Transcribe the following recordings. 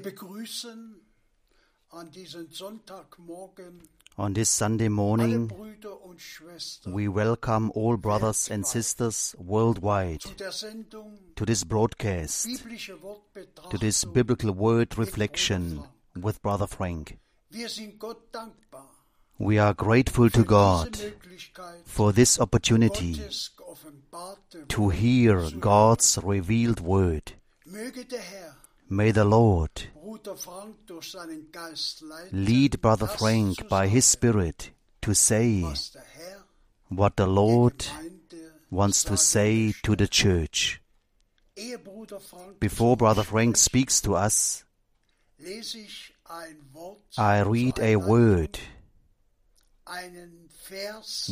Begrüßen an diesem Sonntagmorgen On this Sunday morning, Brüder und Schwestern we welcome all brothers and sisters worldwide zu der Sendung to this broadcast, to this biblical word reflection with Brother Frank. Wir sind Gott dankbar We are grateful to God for this opportunity to hear. God's revealed word. May the Lord lead Brother Frank by his Spirit to say what the Lord wants to say to the church. Before Brother Frank speaks to us, I read a word,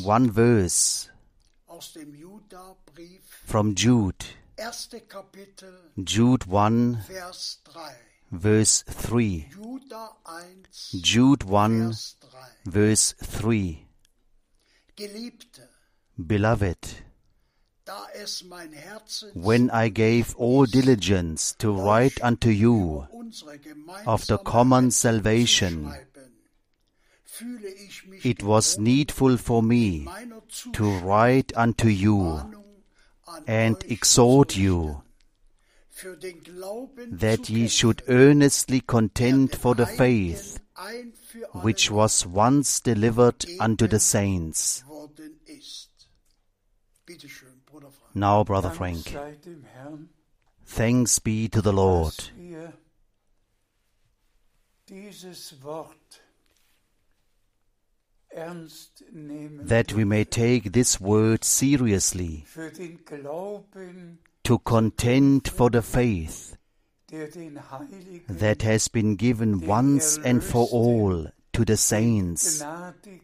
one verse from Jude, Jude 1, Vers 3. verse 3. Juda 1, Jude 1, Vers 3. verse 3. Geliebte, Beloved, da es mein Herzen when I gave all diligence to write unto you of the common salvation, zu schreiben, fühle ich mich it was needful for me to write unto you and exhort you that ye should earnestly contend for the faith which was once delivered unto the saints. Now, Brother Frank, thanks be to the Lord that we may take this word seriously für den Glauben, to contend for the faith der den Heiligen that has been given once and for all to the saints,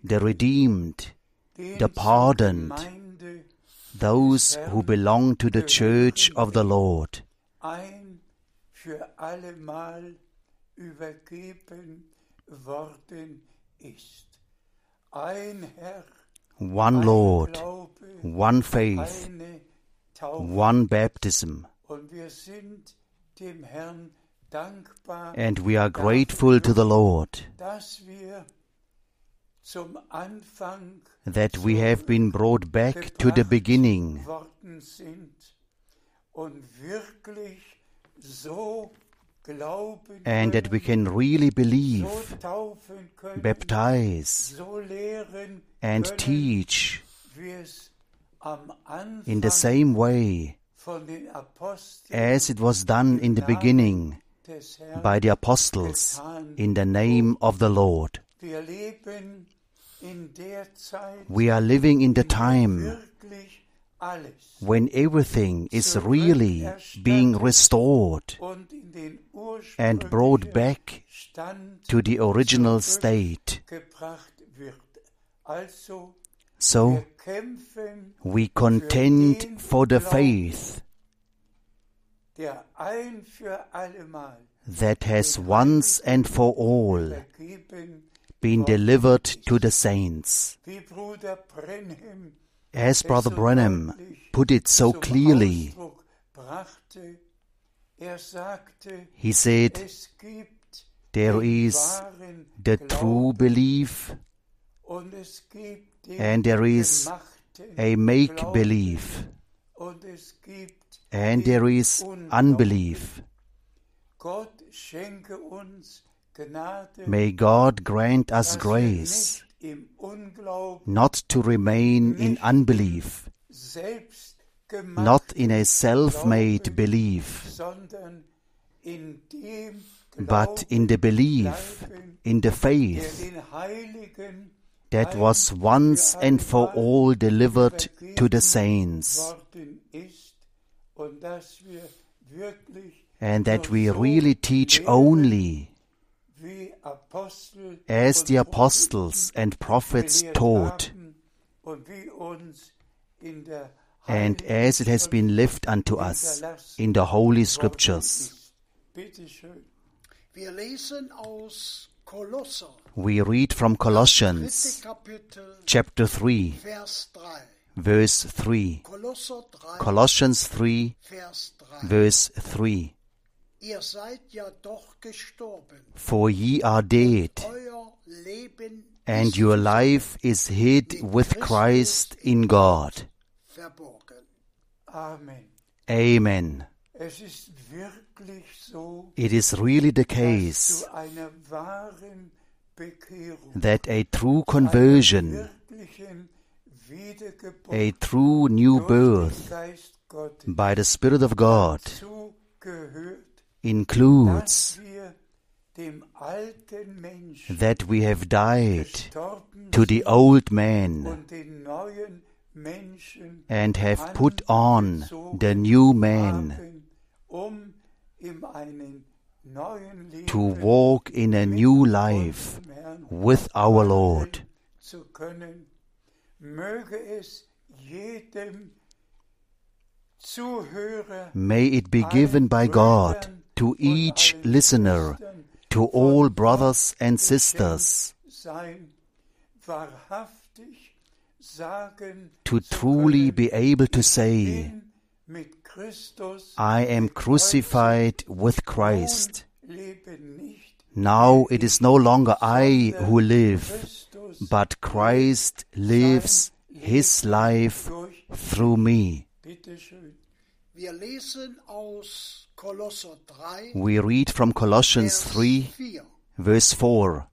the redeemed, the pardoned, those who belong to the church of the Lord, one Lord, one faith, one baptism. Und wir sind dem Herrn dankbar, And we are grateful to the Lord dass wir zum Anfang that we have been brought back to the beginning worden sind und wirklich so glauben and that we can really believe, so taufen können, baptize, and teach wie es am Anfang in the same way von den Aposteln as it was done in the beginning by the apostles in the name of the Lord. Wir leben in der Zeit, We are living in the time when everything is really being restored und in den and brought back to the original state. gebracht wird. Also, So we contend for the faith der ein für allemal that has once and for all been delivered to the saints. Wie Bruder Branham As Brother Branham put it so clearly. Er he said, There is the true belief und es gibt den and there is a make belief und es gibt and there is unbelief. Gott schenke uns Gnade, May God grant us grace wir nicht im Unglauben not to remain in unbelief, not in a self-made belief, sondern in dem but in the belief, in the faith that was once and for all delivered to the saints, worden ist und dass wir wirklich and that we really teach only as the apostles and prophets taught, haben und wie uns in der and as it has been left unto us in the Holy Scriptures. ist. Bitte schön. Wir lesen aus Kolosser, We read from Colossians chapter 3, verse 3. Colossians 3. verse 3. For ye are dead, and your life is hid with Christ in God. Amen. Amen. Es ist wirklich so, It is really the case zu einer wahren Bekehrung, that a true conversion, a true new birth den Geist Gottes by the Spirit of God zugehört, includes dass wir dem alten Menschen that we have died to the old man und den neuen Menschen and have put on the new man um in einen neuen Leben to walk in a new life with our Lord. zu können, möge es jedem Zuhörer, May it be given by God to each listener, to all brothers and sisters, to truly be able to say, I am crucified with Christ. Now it is no longer I who live, but Christ lives his life through me. We read from Colossians 3, 4. verse 4.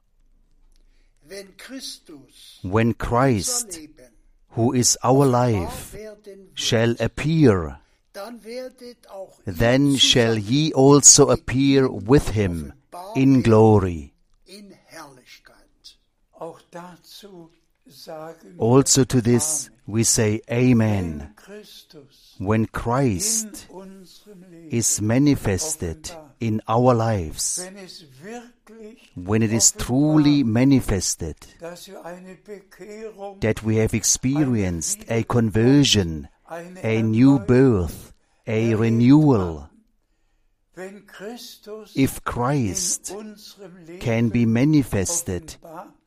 Wenn Christus When Christ, Leben who is our life, wird, shall appear, dann auch then shall ye also appear with him in glory. in Auch dazu sagen Also to this we say Amen. When Christ is manifested in our lives, when it is truly manifested that we have experienced a conversion, a new birth, a renewal, if Christ can be manifested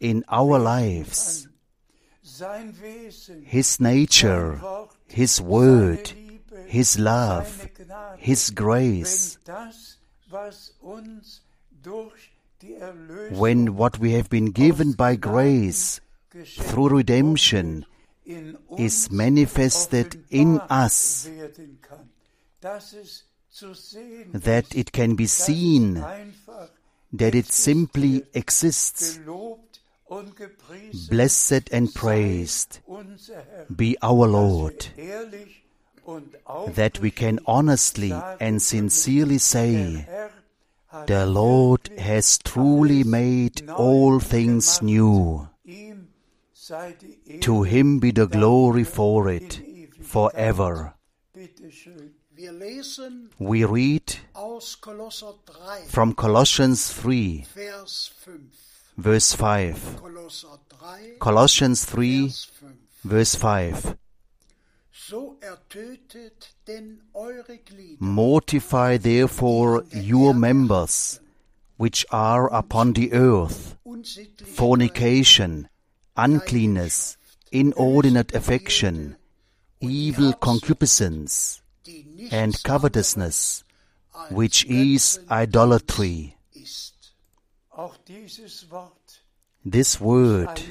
in our lives, His nature, His word, His love, His grace, when what we have been given by grace through redemption is manifested in us, that it can be seen, that it simply exists. Blessed and praised be our Lord, that we can honestly and sincerely say, The Lord has truly made all things new. Ihm sei die Ehre To him be the glory for it forever. Bitte schön. Wir lesen We read aus Kolosser 3, from Colossians 3, verse 5. Colossians 3, verse 5. Mortify therefore your members which are upon the earth. Fornication, uncleanness, inordinate affection, evil concupiscence, and covetousness, which is idolatry. ist. Auch dieses Wort This word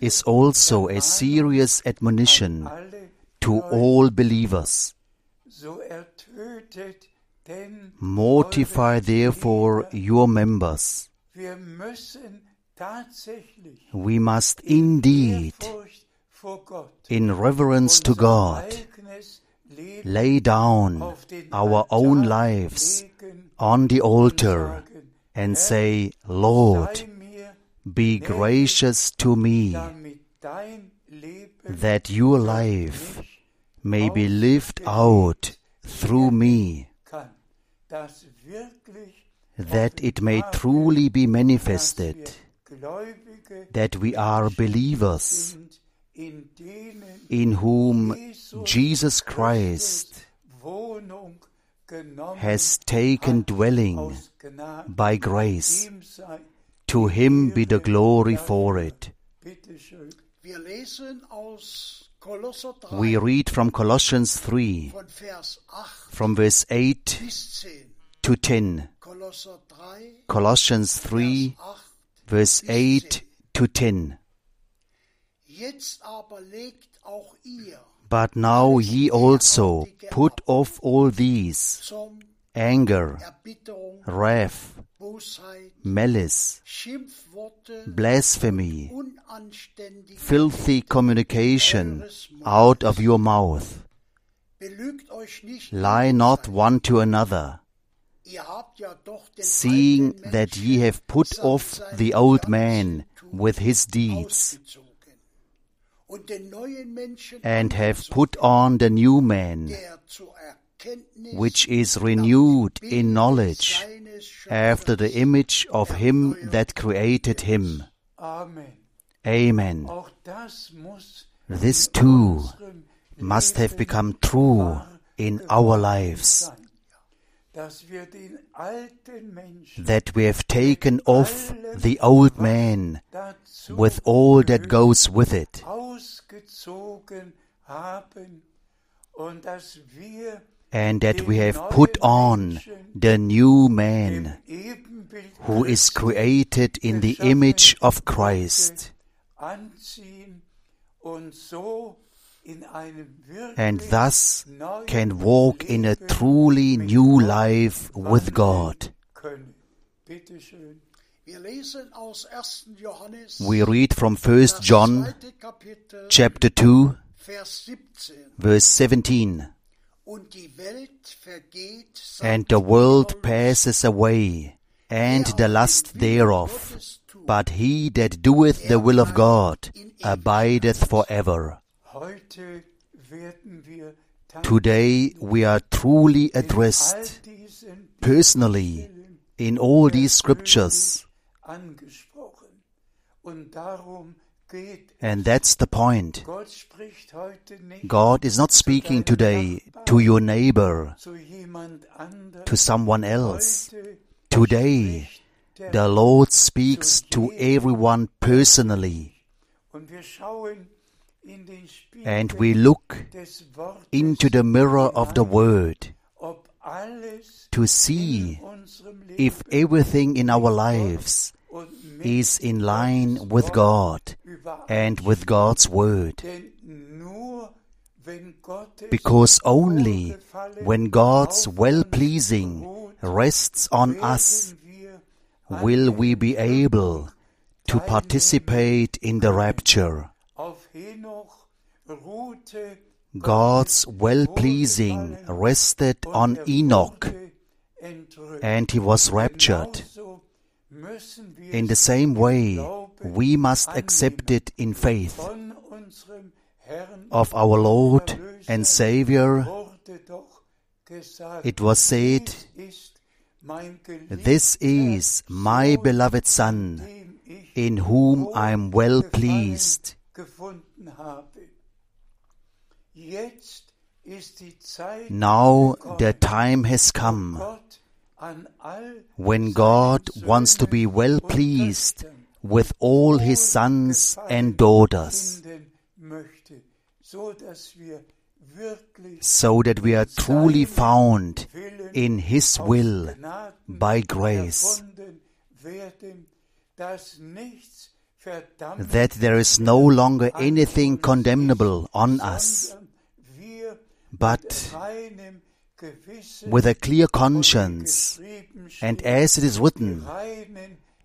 is also a serious admonition to all believers. Mortify therefore your members. We must indeed, in reverence to God, lay down our own lives on the altar and say, Lord, be gracious to me that your life may be lived out through me, kann, dass wirklich that it may truly be manifested that we are believers in whom Jesus Christ has taken dwelling by grace. To him be the glory for it. Bitteschön. Wir lesen aus Kolosser 3 We read from Colossians 3, von Vers 8 from verse 8 to 10. Colossians 3, verse 8 to 10. Jetzt aber legt auch ihr But now ye also put off all these anger, wrath, malice, blasphemy, filthy communication out of your mouth. Lie not one to another, seeing that ye have put off the old man with his deeds, and have put on the new man, which is renewed in knowledge after the image of him that created him. Amen. This too must have become true in our lives, that we have taken off the old man with all that goes with it, ausgezogen haben und dass wir and that we have put on the new man who is created in the image of Christ, anziehen und so in einem and thus can walk in a truly new life with God. können. Bitte schön. Wir lesen aus 1. Johannes, We read from 1 John chapter 2, verse 17. And the world passes away, and the lust thereof. But he that doeth the will of God abideth forever. Heute werden wir Today we are truly addressed personally in all these scriptures, angesprochen. Und darum geht and that's the point. Gott spricht heute nicht God is not speaking today to your neighbor, zu jemand anderem. to someone else. Today, the Lord speaks to everyone personally, Und wir schauen in den Spiegel and we look into the mirror of the Word to see in unserem Leben if everything in our lives is in line with God and with God's Word. Because only when God's well-pleasing rests on us will we be able to participate in the rapture. God's well-pleasing rested on Enoch, and he was raptured. In the same way, we must accept it in faith of our Lord and Savior. It was said, This is my beloved Son, in whom I am well pleased. Now the time has come when God wants to be well pleased with all his sons and daughters, so dass wir wirklich so that we are truly found in his will by grace, erfunden werden, dass nichts verdammt that there is no longer anything condemnable on us, but with a clear conscience, and as it is written,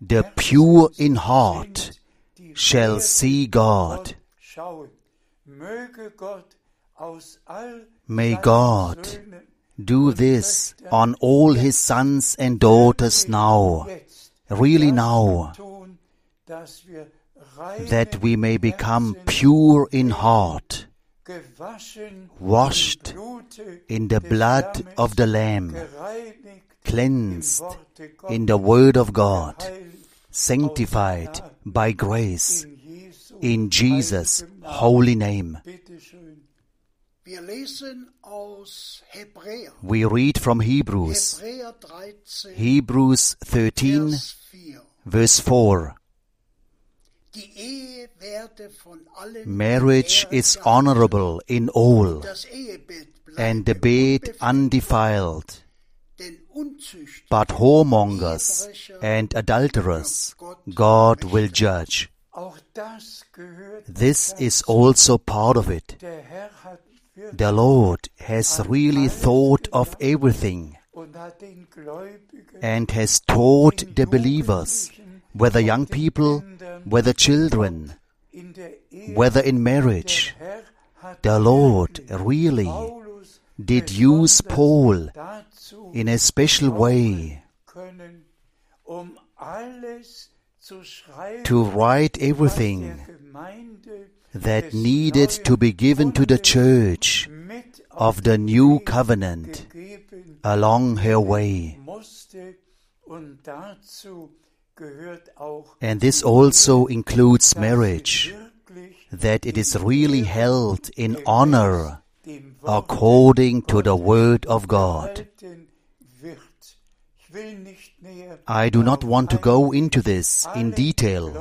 the pure in heart shall see God. May God Do this on all his sons and daughters now, really now, that we may become pure in heart, washed in the blood of the Lamb, cleansed in the word of God, sanctified by grace, in Jesus' holy name. Bitte schön. Wir lesen aus Hebräer. We read from Hebrews, Hebrews 13, verse 4. Marriage is honorable in all, Das Ehebett bleibe and the bed undefiled. but whoremongers and adulterers God will judge. Auch das gehört. This is also part of it. Der Herr hat wirklich The Lord has really thought of everything und hat den Gläubigen and has taught the believers, whether young people, whether children, whether in marriage, the Lord really did use Paul in a special way to write everything that needed to be given to the church of the new covenant along her way. Musste und dazu gehört auch And this also includes marriage, that it is really held in honor according to the word of God. gehalten wird. Ich will nicht näher I do not want to go into this in detail.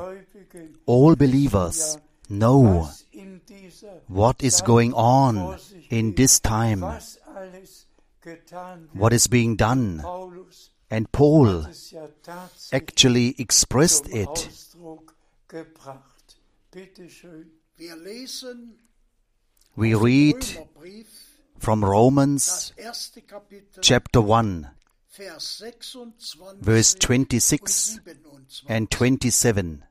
All believers know was in dieser what is going on in this time, was alles getan wird. what is being done. Paulus And Paul hat es ja tatsächlich actually expressed it. Ausdruck gebracht. Bitte schön. wir lesen We read from Romans das erste Kapitel, chapter 1, verse 26 and 27.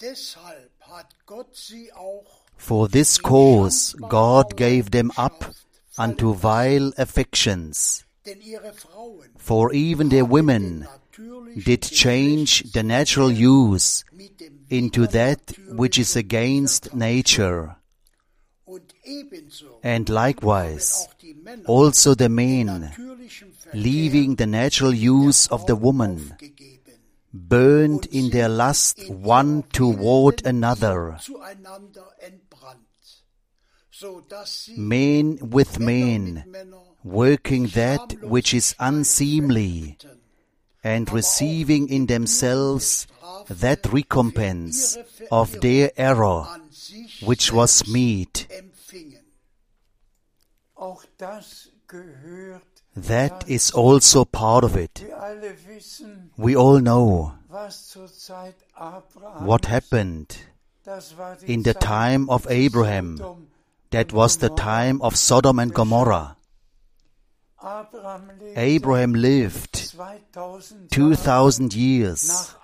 Deshalb hat Gott sie auch For this cause God gave them up unto vile affections. Denn ihre Frauen For even their women did change the natural use into that which is against nature. And likewise, auch die Männer also the men, leaving the natural use of the woman, burned in their lust one toward another, zueinander entbrannt, so dass sie men with men, working that which is unseemly, and receiving in themselves that recompense of their error which was gehört. That is also part of it. We all know what happened in the time of Abraham. That was the time of Sodom and Gomorrah. Abraham lived 2000 years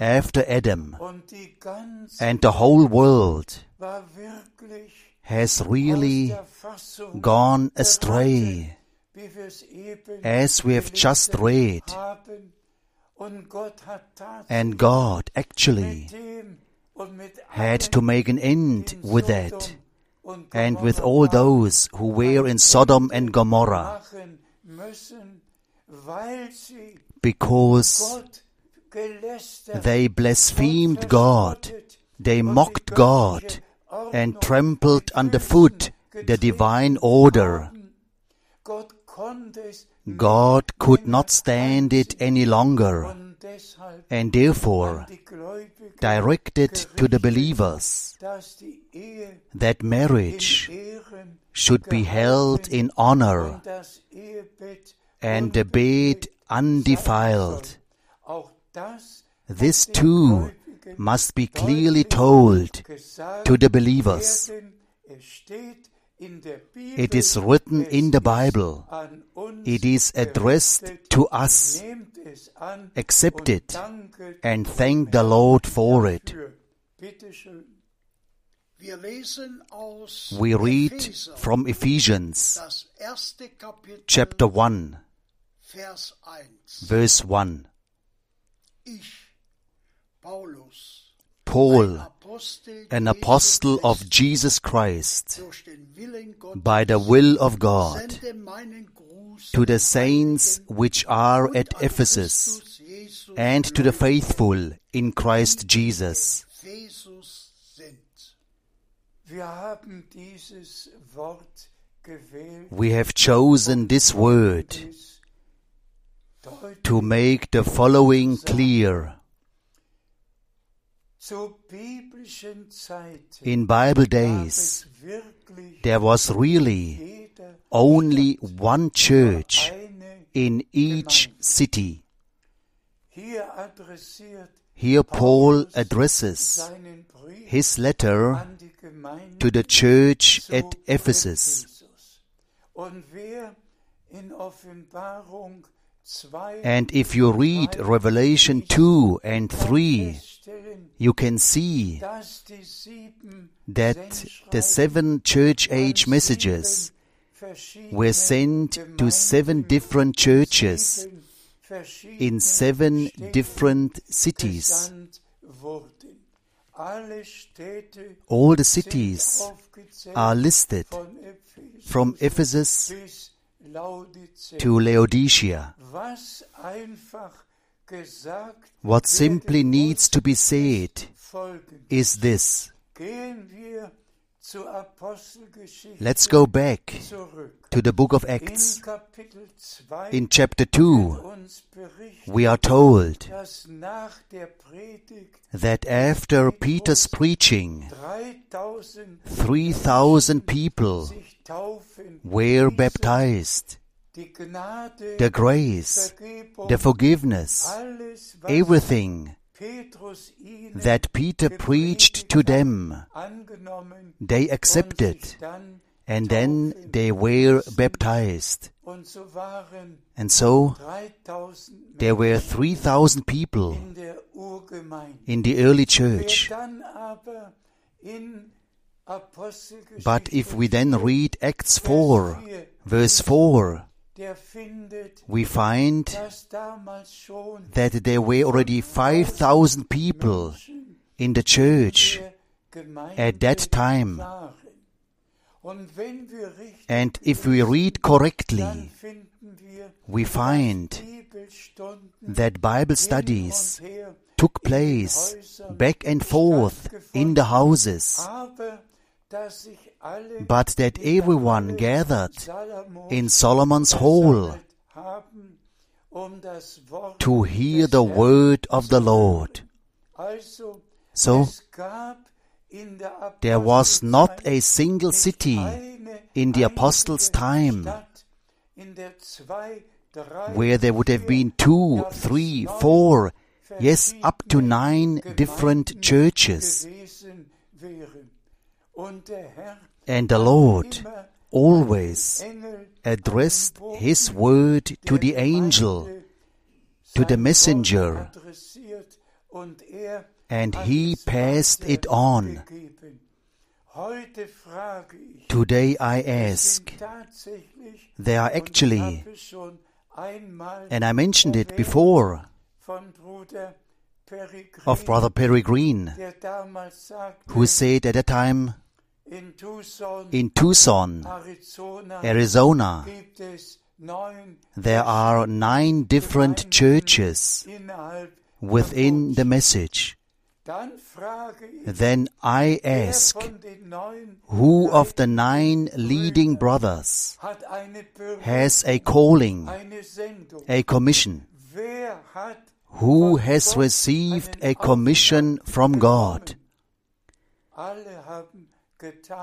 after Adam, und die ganze and the whole world has really gone astray, wie wir es eben as we have just read. haben. Und Gott hat tatsächlich And God actually mit dem und mit had to make an end with that, and with all those who were in Sodom and Gomorrah, because they blasphemed God, they mocked God, and trampled underfoot the divine order. God could not stand it any longer, and therefore directed to the believers that marriage should be held in honor and the bed undefiled. This too must be clearly told to the believers. It is written in the Bible. It is addressed to us. Accept it and thank the Lord for it. We read from Ephesians das erste Kapitel, chapter 1, verse 1. Ich, Paul, an apostle of Jesus Christ, durch den Willen Gottes, by the will of God, sende meinen Gruß to the saints which are at Ephesus, and to the faithful in Christ Jesus. We have chosen this word to make the following clear. zu biblischen Zeiten In Bible days, there was really only one church, in each city. Here Paul addresses his letter an die Gemeinde to the church at Ephesus. Ephesus. Und wer in Offenbarung 2 And if you read Revelation 2 and 3, you can see dass die sieben that the seven church age messages were sent to seven different churches in seven different cities. All the cities are listed from Ephesus to Laodicea. Was einfach gesagt What simply needs to be said is this. Gehen wir zur Apostelgeschichte Let's go back to the book of Acts. In chapter 2, we are told dass nach der Predigt that after Peter's preaching, 3000 3,000 people were baptized. The grace, the forgiveness, everything that Peter preached to them, they accepted, and then they were baptized. und so waren And so there were 3,000 people in der Urgemeinde. in the early church. dann aber in Apostelgeschichte But if we then read Acts 4, verse 4, der findet, we find dass damals schon that there were already 5,000 people in the church at that time. waren. Und wenn wir richtig And if we read correctly, dann finden wir we find that Bible studies took place back and forth in the houses, aber dass sich alle but that everyone gathered in Solomon's hall um to hear the word of the Lord. So es gab in der there was not a single city in the apostles' time Stadt, in der zwei, drei, where there would have been two, three, four, yes, up to nine different churches. And the Lord always addressed his word to the angel, to the messenger, er and he passed it on. Today I ask, there are actually, and I mentioned it before, of Brother Peregrine, who said at that time in Tucson, Arizona, Arizona, gibt es neun there are nine different churches within the message. Dann frage ich, Then I ask, von den neun who of the nine leading brothers hat eine Berufung, has a calling, a commission? Who has received a commission from God?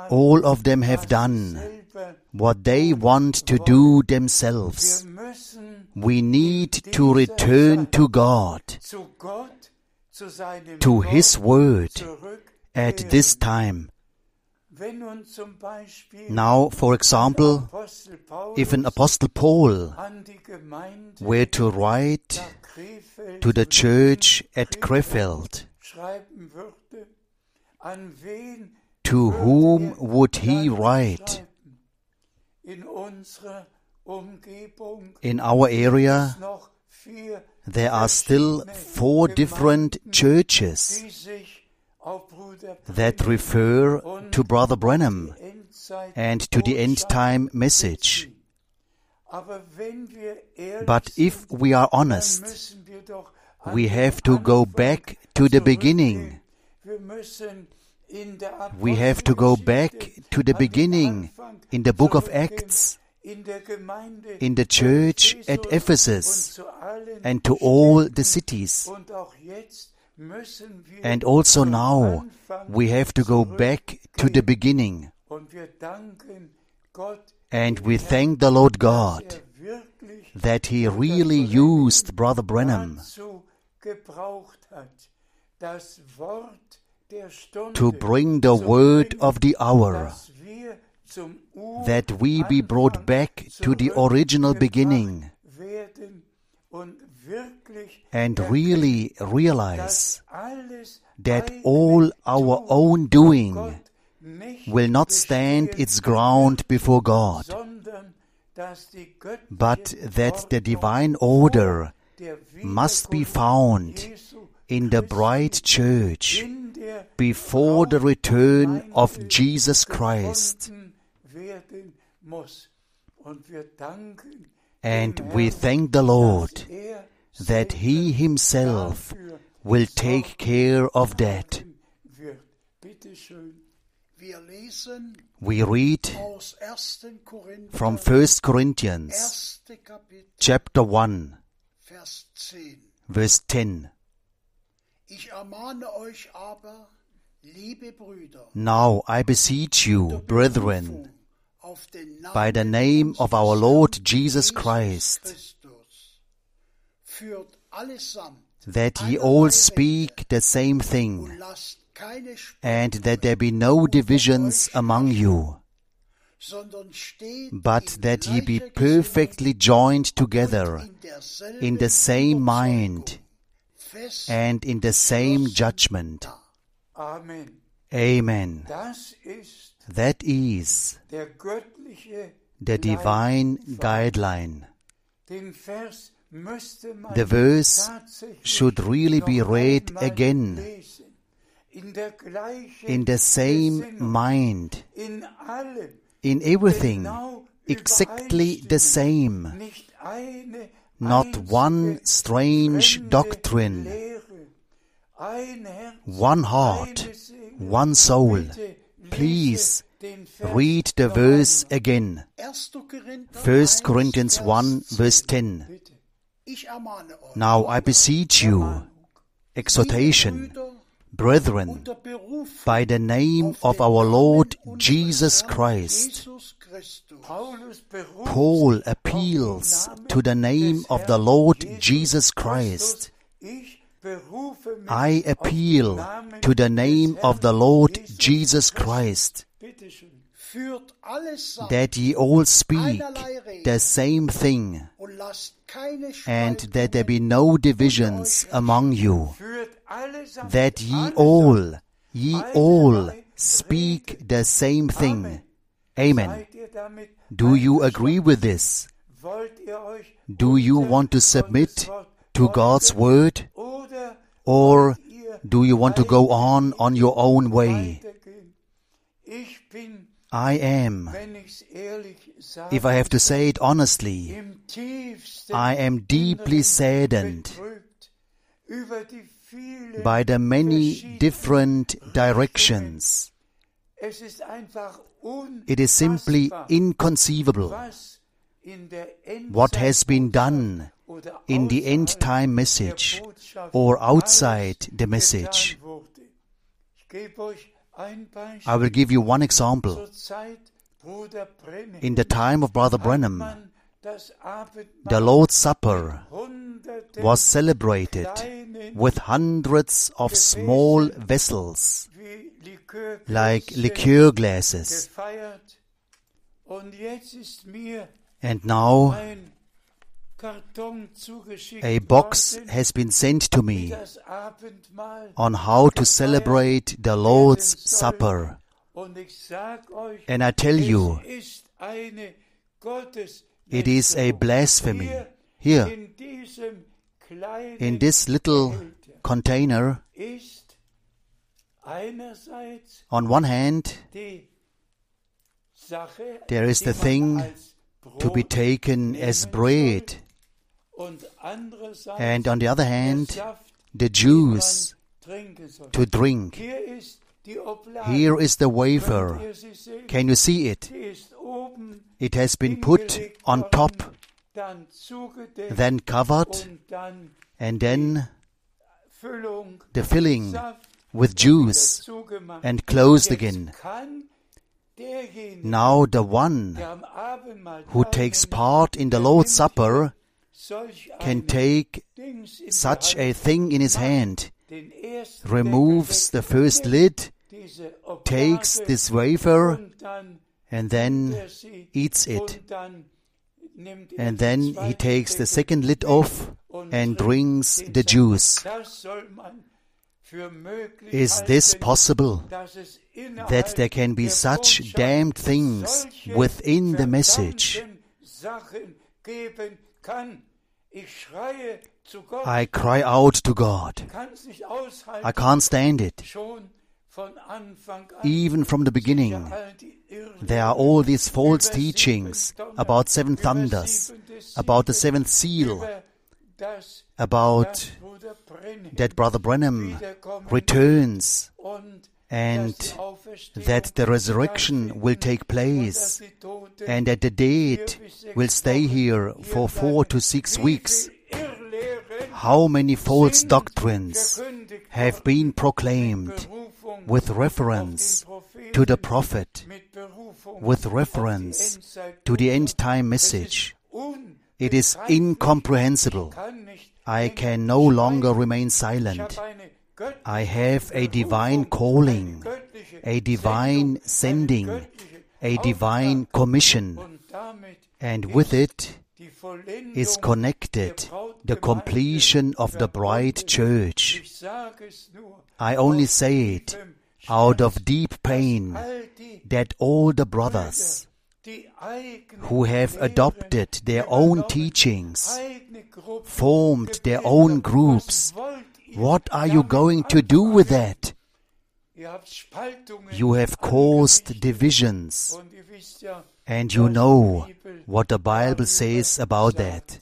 All of them have done what they want to do themselves. We need to return to God, to His Word at this time. Now, for example, if an Apostle Paul were to write to the church at Krefeld, schreiben würde, an wen to whom would he write? In unserer Umgebung In our area, there are still four different churches die sich auf Bruder that refer to Brother die Branham and to the end time message. beziehen. Aber wenn wir ehrlich But if we are honest, müssen wir doch an we have to go back to the beginning. Wir müssen in der We have to go back to the beginning in the book of Acts, in der Gemeinde in the church at Ephesus, and to all the cities. Und auch jetzt müssen wir And also now, we have to go back to the beginning. Und wir danken Gott And we thank the Lord God er that he really used Brother Branham dazu gebraucht hat, das Wort der Stunde, to bring the word of the hour, dass wir zum that we be brought back to the original beginning and really realize that all our own doing will not stand its ground before God, sondern dass die göttliche but that the divine order must be found in the bride church before the return of Jesus Christ. And we thank the Lord that He Himself will take care of that. We read aus 1. Korinther, from 1 Corinthians chapter 1, verse 10. Now I beseech you, brethren, Berufung auf den Namen by the name of our Lord Jesus Christ, Christus, führt allesamt that ye all speak the same thing, und lasst keine Spötter, and that there be no divisions among you, but that ye be perfectly joined together in the same mind and in the same judgment. Amen. Amen. That is the divine guideline. Den Vers müsste man The verse should really be read again. In der gleichen in the same mind, in everything, exactly the same, not one strange doctrine, one heart, one soul. Please read the verse again. 1. Korinther 1 1, Corinthians 1, verse 10. 10. Bitte. Ich ermahne euch, Now I beseech you, exhortation, brethren, by the name of our Lord Jesus Christ. Jesus Christus, Paulus beruft Paul sich auf den appeals to the name of the Lord Jesus Christ. Ich berufe mich I appeal to the name of the Lord Jesus Christ, Bitte schön. führt allesamt that ye all speak the same thing, und lasst keine and that there be no divisions among you, that ye all, ye all speak the same thing. Amen. Seid ihr damit Do you agree with this? Wollt ihr euch Do you want to submit to God's word? Or do you want to go on on your own way? weitergehen? Ich bin, I am, wenn ich's ehrlich sage, if I have to say it honestly, I am deeply saddened betrübt über die vielen by the many different directions. Es ist einfach It is simply inconceivable was in der what has been done in the end time message or outside the message. getan wurde. Ich gebe euch ein Beispiel. I will give you one example. Zur Zeit Bruder Branham In the time of Brother hat Branham, man das Abendmahl the Lord's Supper was celebrated with hundreds of small vessels, like liqueur glasses. gefeiert. Und jetzt ist mir And now ein Karton zugeschickt a box has been sent to me on how to celebrate the Lord's Supper. Und ich sag euch, And I tell you, es ist eine Gottes it is a blasphemy. Here, in diesem kleinen in this little container, on one hand, There is the thing to be taken as bread, soll und andererseits and on the other hand, the juice man trinken soll. to drink. Hier ist die Oblage. Here is the wafer. ihr sie sehen? Can you see it? Sie ist oben It has been put on top, then covered, and then the filling with juice and closed again. Now the one who takes part in the Lord's Supper can take such a thing in his hand, removes the first lid, takes this wafer, and then eats it. And then he takes the second lid off and drinks the juice. Is this possible? dass es innerhalb That there can be such damned things within the message. Sachen geben kann. Ich schreie zu Gott, I cry out to God. kann es nicht aushalten. I can't stand it. Schon von Anfang an Even from the beginning, sind ja all die Irrlehren there are all these false teachings about seven thunders, about the seventh seal, about dass Bruder Branham that Brother wiederkommen returns and dass die Auferstehung that the resurrection will take place and that the dead will stay here for four to six weeks. Wie viele Irrlehren How many false doctrines have been proclaimed with reference to the prophet, with reference to the end time message? It is incomprehensible. I can no longer remain silent. I have a divine calling, a divine sending, a divine commission, and with it is connected the completion of the bride church. I only say it out of deep pain that all the brothers who have adopted their own teachings, formed their own groups. What are you going to do with that? You have caused divisions, and you know what the Bible says about that.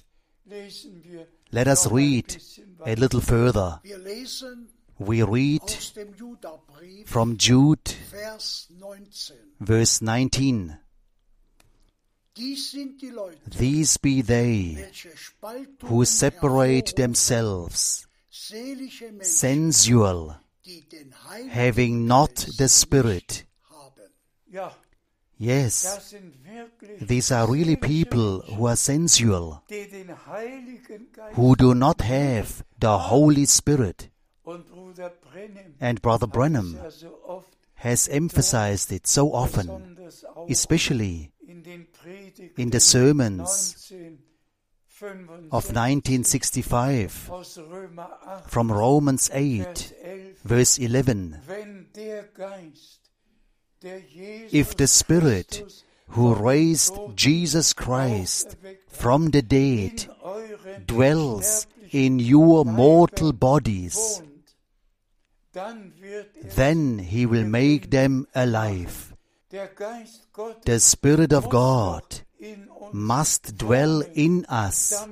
Let us read a little further. We read from Jude, verse 19. These be they who separate themselves, sensual, having not the Spirit. Yes, these are really people who are sensual, who do not have the Holy Spirit. And Brother oft has emphasized it so often, especially in the sermons of 1965 aus Römer 8, from Romans 8, verse 11. wenn der Geist, der Jesus If the Spirit who raised Jesus Christ from the dead dwells in your mortal bodies, then he will make them alive. Der Geist Gottes The Spirit of God doch in uns must dwell in us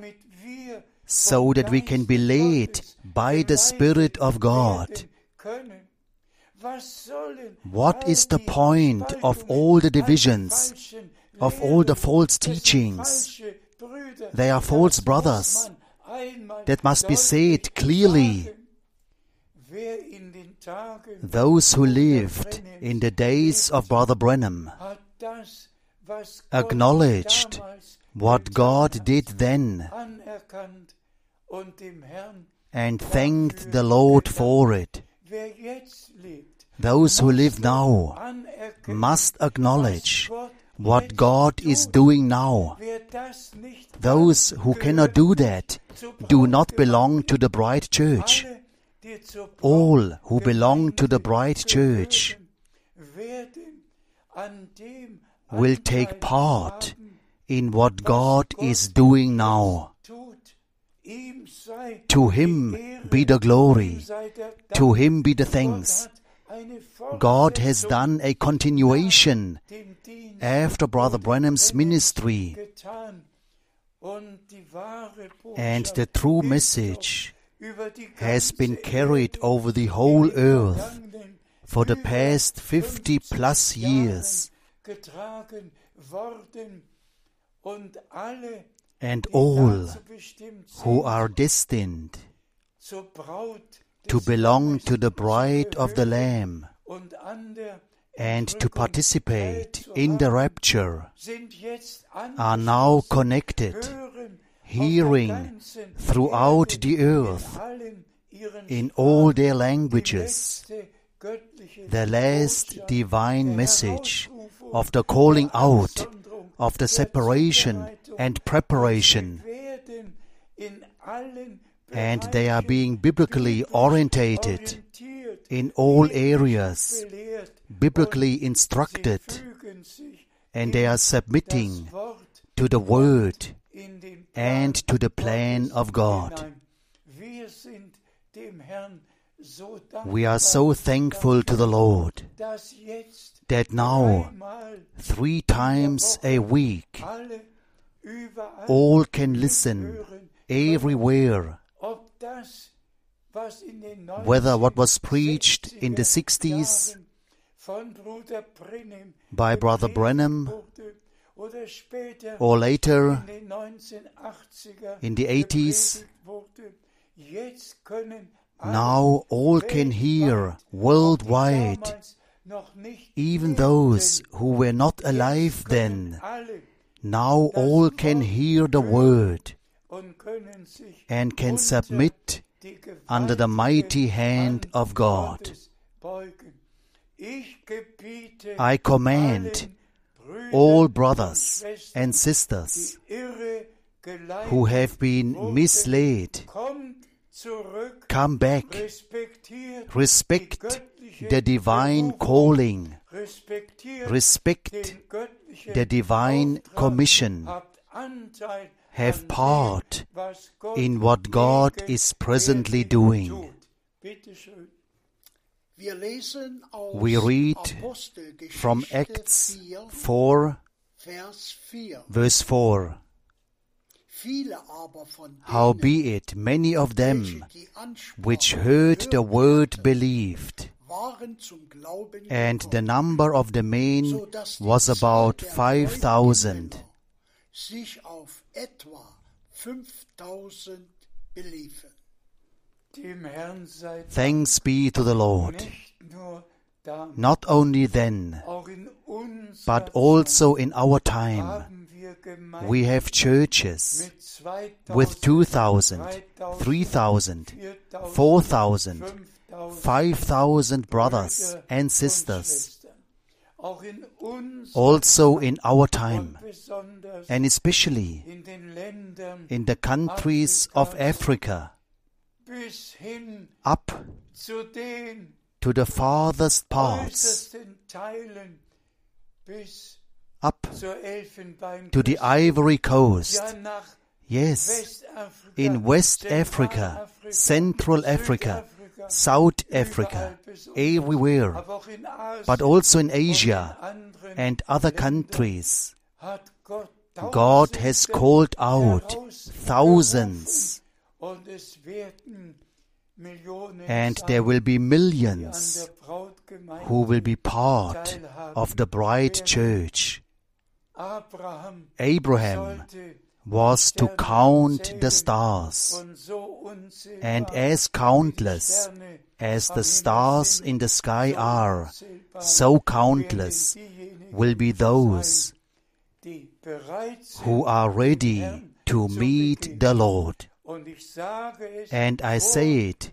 so that we can be led by the Spirit of God. werden können. Was sollen What is the point of all the divisions, of all the false teachings? They are false brothers. That must be said clearly. Those who lived in the days of Brother Branham acknowledged what God did then and thanked the Lord for it. Those who live now must acknowledge what God is doing now. Those who cannot do that do not belong to the bride church. All who belong to the bride church will take part in what God is doing now. To him be the glory. To him be the thanks. God has done a continuation after Brother Branham's ministry, and the true message has been carried over the whole earth for the past 50 plus 50 years, Jahren getragen worden und alle, and all who are destined to belong to the bride of the Lamb und an der and to participate in the rapture are now connected, hearing throughout the earth in all their languages the last divine message of the calling out of the separation and preparation, and they are being biblically orientated in all areas, biblically instructed, and they are submitting to the Word and to the plan of God. We are so thankful to the Lord that now, three times a week, all can listen everywhere, whether what was preached in the 60s Jahren von Bruder Branham by Brother gepredigt Branham wurde, oder später or later in den 1980er in the 80s, gepredigt wurde. Jetzt können now all can hear worldwide, even those who were not alive then. Now all can hear the word and can submit under the mighty hand of God. I command all brothers and sisters who have been misled, come back, respect the divine calling, respect the divine commission, have part in what God is presently doing. We read from Acts 4, verse 4. Howbeit, many of them which heard the word believed, and the number of the men was about 5,000. Thanks be to the Lord. nicht nur dann, Not only then, auch in uns but also in our time, haben wir Gemeinden we have churches with 2,000, 3,000, 4,000, 5,000 brothers and sisters, Schwestern. Auch in uns also in our time, and especially in den Ländern in the countries of Africa, up to the farthest parts, äußersten Teilen bis up to the Ivory Coast, yes, in West Africa, Central Africa, South Africa, everywhere, aber auch in Asien but also in Asia and other countries. God has called out thousands, und es werden Millionen and there will be millions who will be part of the bride church. Abraham was to count the stars, und so unzählbar and as countless as the stars in the sky are, so countless will be those die bereit sind, who are ready to meet the Lord. Und ich sage es And I say it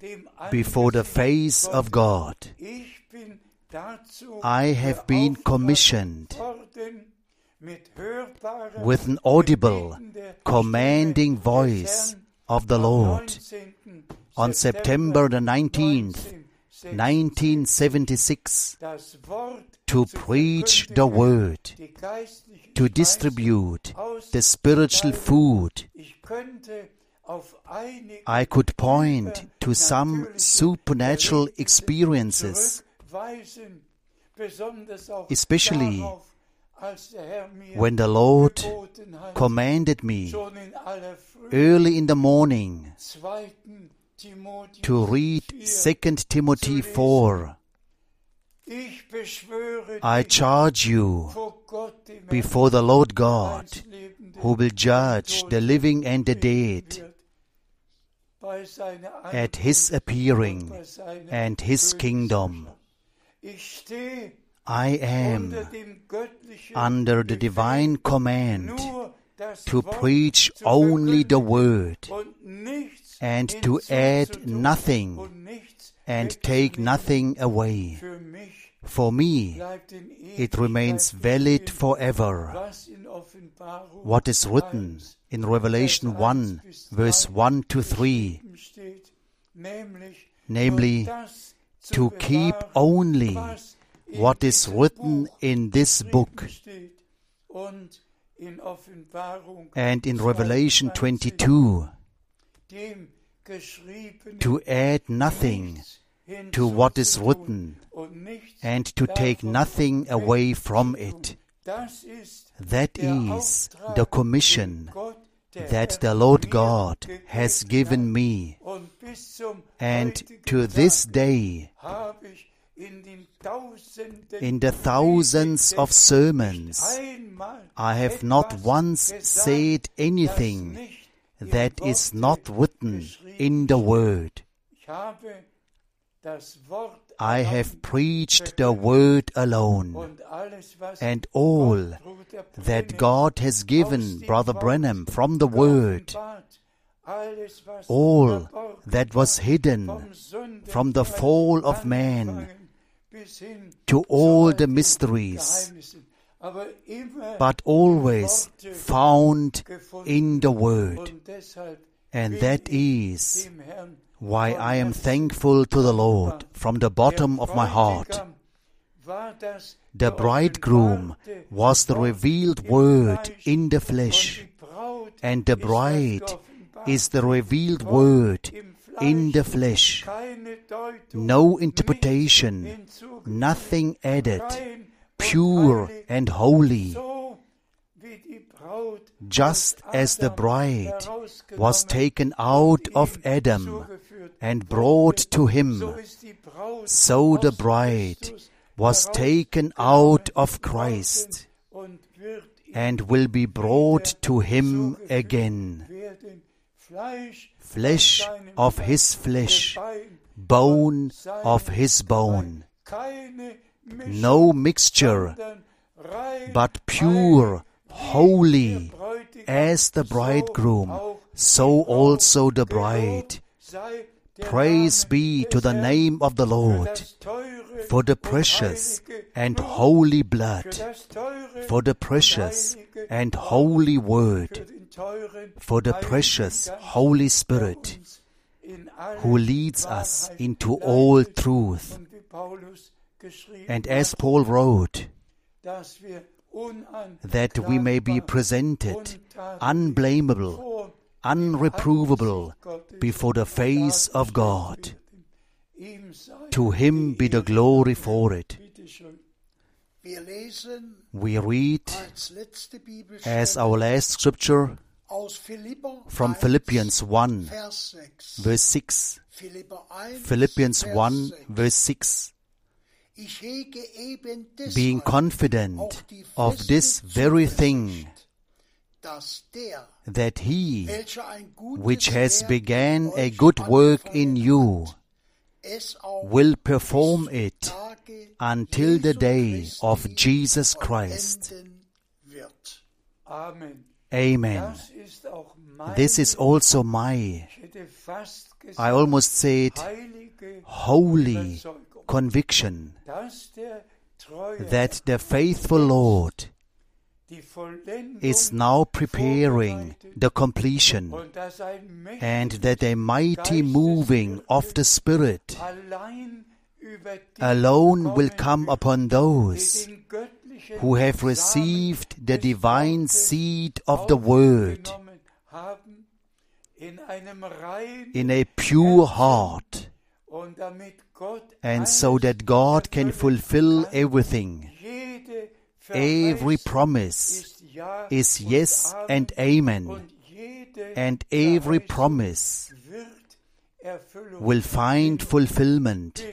before the face of God. Ich bin dazu I have been commissioned worden, mit hörbarer, with an audible, commanding voice of the Lord on September the 19th, 1976 to preach the word, to distribute the spiritual food. Ich könnte auf einige I could point to some supernatural experiences, zurückweisen, besonders auch especially darauf, als der Herr mir when the Lord commanded me schon in aller Frühe early in the morning to read 4. 2 Timothy 4. I charge you vor Gott, dem before the Lord God, who will judge the living and the dead wird, bei seiner at his appearing und bei seiner and his kingdom. I am under the divine command to preach only the word and to add nothing and take nothing away. For me, it remains valid forever. What is written in Revelation 1, verse 1 to 3, namely, to keep only what is written in this book. And in Revelation 22, to add nothing to what is written and to take nothing away from it. That is the commission that the Lord God has given me. And to this day, in the thousands of sermons, I have not once said anything that is not written in the Word. I have preached the Word alone, and all that God has given Brother Branham from the Word, all that was hidden from the fall of man to all the mysteries, but always found in the Word. And that is why I am thankful to the Lord from the bottom of my heart. The bridegroom was the revealed Word in the flesh, and the bride is the revealed Word in the flesh. No interpretation, nothing added, pure and holy. Just as the bride was taken out of Adam and brought to him, so the bride was taken out of Christ and will be brought to him again. Flesh of his flesh, bone of his bone. No mixture, but pure, holy, as the bridegroom, so also the bride. Praise be to the name of the Lord for the precious and holy blood, for the precious and holy word, for the precious Holy Spirit who leads us into all truth. And as Paul wrote, that we may be presented unblameable, unreprovable before the face of God. To him be the glory for it. We read as our last scripture from Philippians 1, verse 6. Philippians 1, verse 6. Being confident of this very thing, that he which has began a good work in you will perform it until the day of Jesus Christ. Amen. This is also my, I almost said, holy conviction that the faithful Lord is now preparing the completion and that a mighty moving of the Spirit alone will come upon those who have received the divine seed of the Word in a pure heart and so that God can fulfill everything. Every promise is yes and amen, and every promise will find fulfillment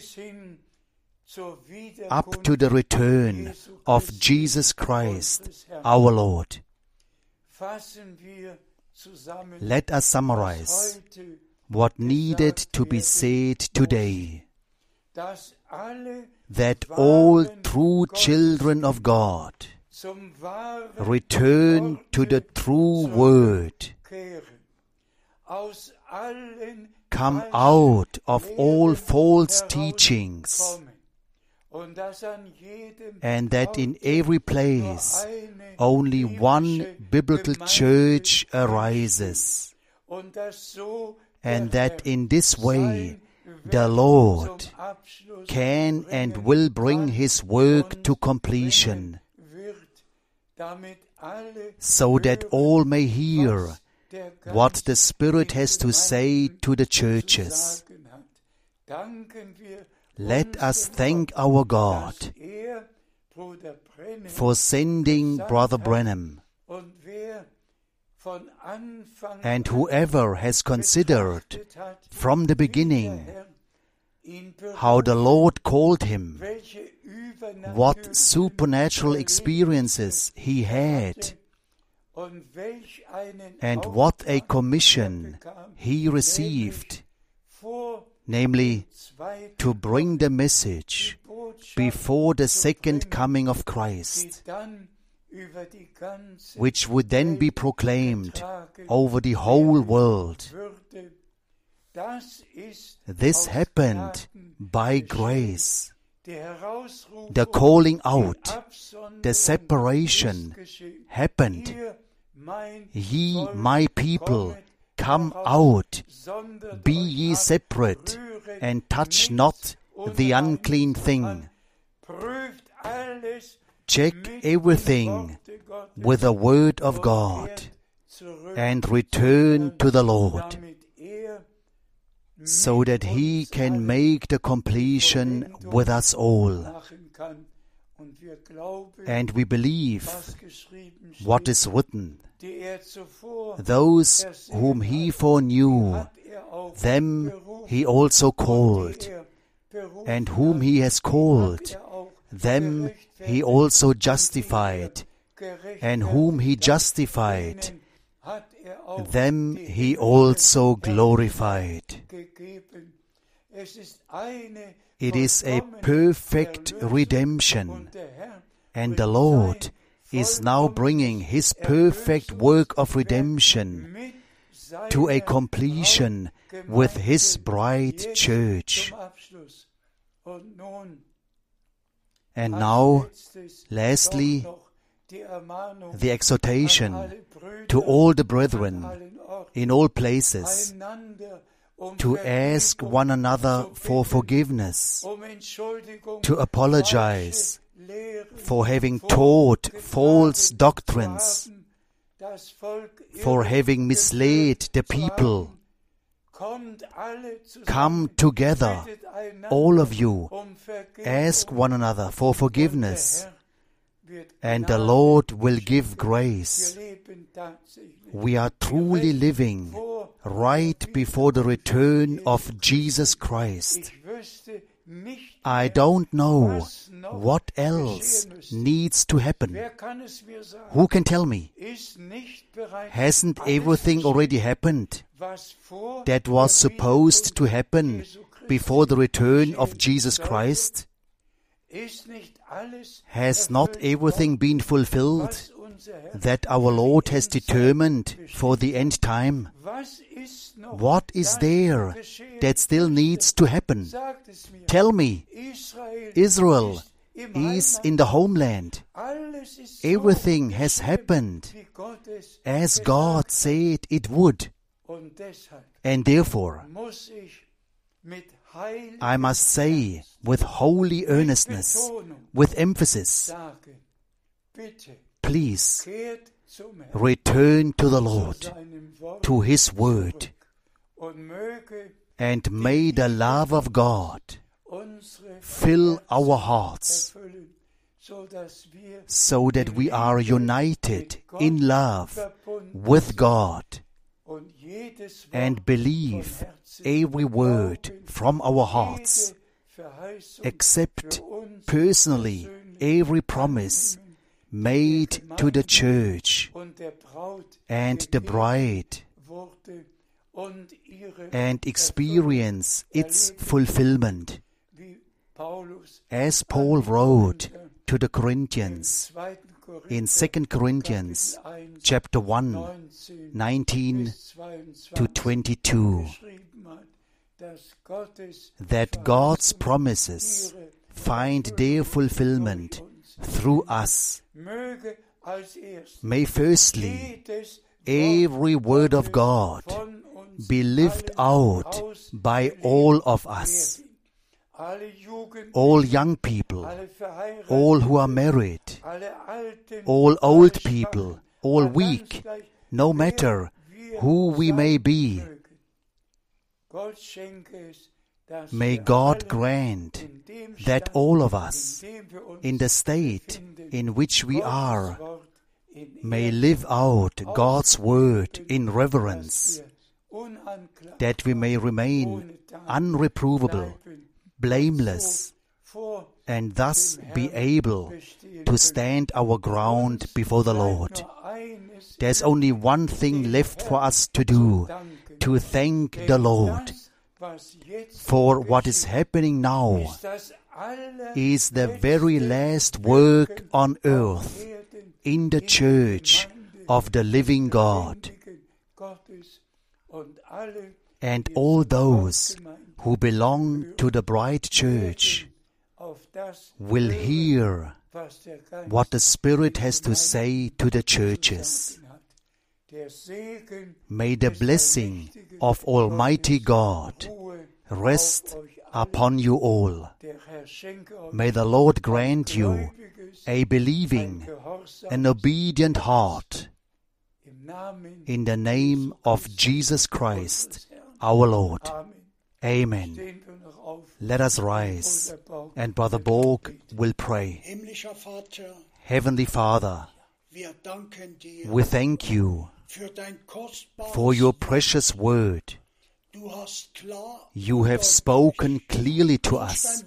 up to the return of Jesus Christ, our Lord. Let us summarize what needed to be said today that all true children of God return to the true word. Come out of all false teachings, and that in every place only one biblical church arises, and that in this way the Lord can and will bring his work to completion, bringen wird, damit alle so that all may hear what the Spirit has to say to the churches. sagen hat. Danken wir Let us thank our God er for sending Brother Branham, and whoever has considered from the beginning how the Lord called him, what supernatural experiences he had, welch einen and what a commission er he received, namely to bring the message before the second coming of Christ, which would then be proclaimed over the whole world. This happened by grace. The calling out, the separation happened. Ye, my people, come out, be ye separate, and touch not the unclean thing. An. Prüft alles Check everything with the word of God, and return to the Lord, so that he can make the completion with us all. machen kann. Und wir glauben, And we believe what is written. er Those whom he foreknew, er them he also called, er and whom he has called, them he also justified, and whom he justified, them he also glorified. It is a perfect redemption, and the Lord is now bringing his perfect work of redemption to a completion with his bride church. And now, lastly, the exhortation to all the brethren in all places to ask one another for forgiveness, to apologize for having taught false doctrines, for having misled the people. Come together, all of you, um ask one another for forgiveness, der Herr wird and the Lord will give grace. Wir leben tatsächlich. We are truly living right before the return of Jesus Christ. I don't know what else needs to happen. Who can tell me? Hasn't everything already happened that was supposed to happen before the return of Jesus? Christ? Has not everything been fulfilled that our Lord has determined for the end time? What is there that still needs to happen? Tell me, Israel, is in the homeland. Everything has happened as God said it would. And therefore, I must say with holy earnestness, with emphasis, please kehrt zum Herrn, return to the Lord, to His Word, zurück. und möge and may the love of God fill our hearts so dass wir so that we are united in love with God und jedes Wort and believe every word from our hearts, accept personally every promise made to the church and the bride and experience its fulfillment. as Paul wrote to the Corinthians in 2 Corinthians chapter 1, 19 to 22, that God's promises find their fulfillment through us. May firstly every word of God be lived out by all of us, all young people, all who are married, all old people, all weak, no matter who we may be. May God grant that all of us, in the state in which we are, may live out God's word in reverence, that we may remain unreprovable, blameless, and thus be able to stand our ground before the Lord. There's only one thing left for us to do to thank the Lord. For what is happening now is the very last work on earth in the church of the living God. And all those who belong to the bride church will hear what the Spirit has to say to the churches. May the blessing of Almighty God rest upon you all. May the Lord grant you a believing and obedient heart. In the name of Jesus Christ, our Lord. Amen. Let us rise, and Brother Borg will pray. Heavenly Father, we thank you for your precious word. You have spoken clearly to us,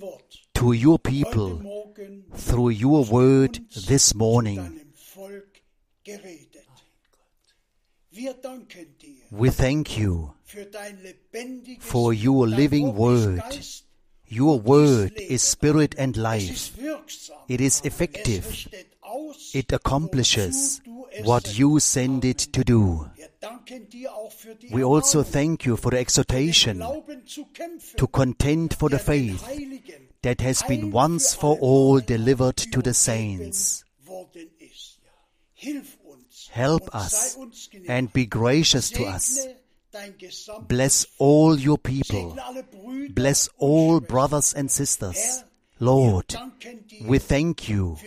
to your people, through your word this morning. We thank you for your living word. Your word is spirit and life. It is effective. It accomplishes what you send it to do. We also thank you for the exhortation to contend for the faith that has been once for all delivered to the saints. Help us and be gracious to us. Bless all your people. Bless all brothers and sisters. Lord, we thank you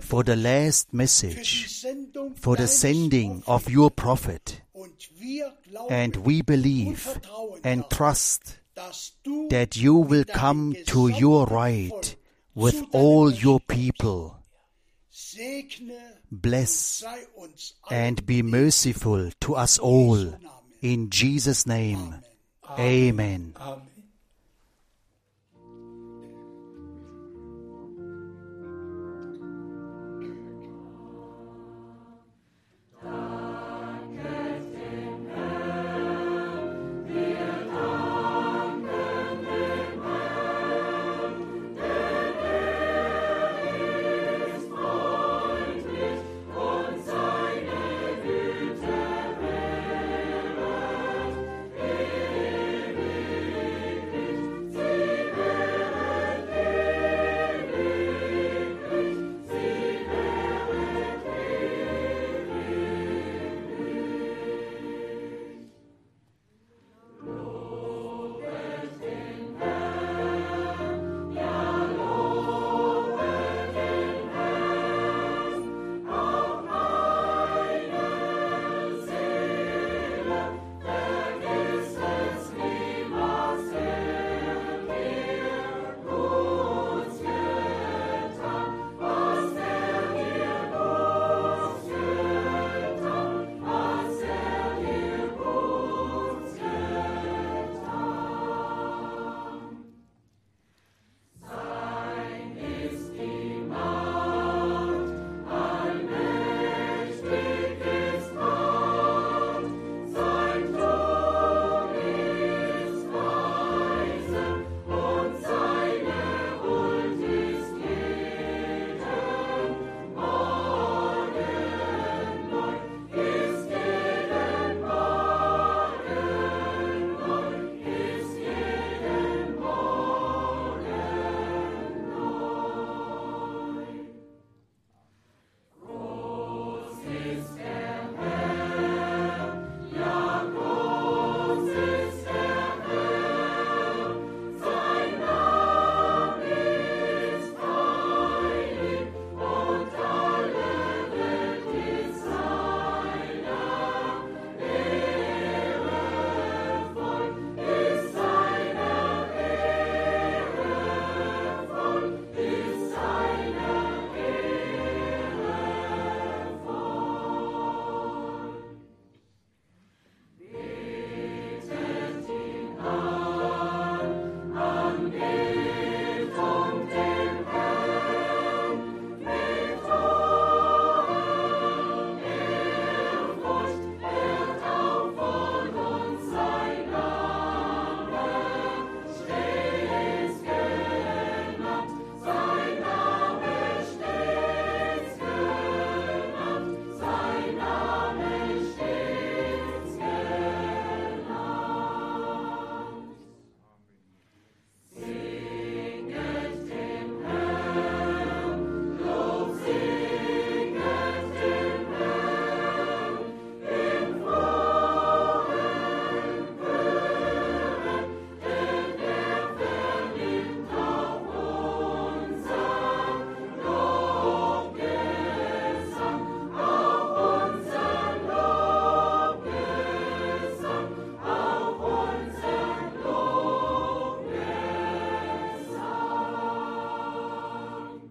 for the last message, for the sending of your prophet. And we believe and trust that you will come to your right with all your people. Bless and be merciful to us all. In Jesus' name, Amen. Amen.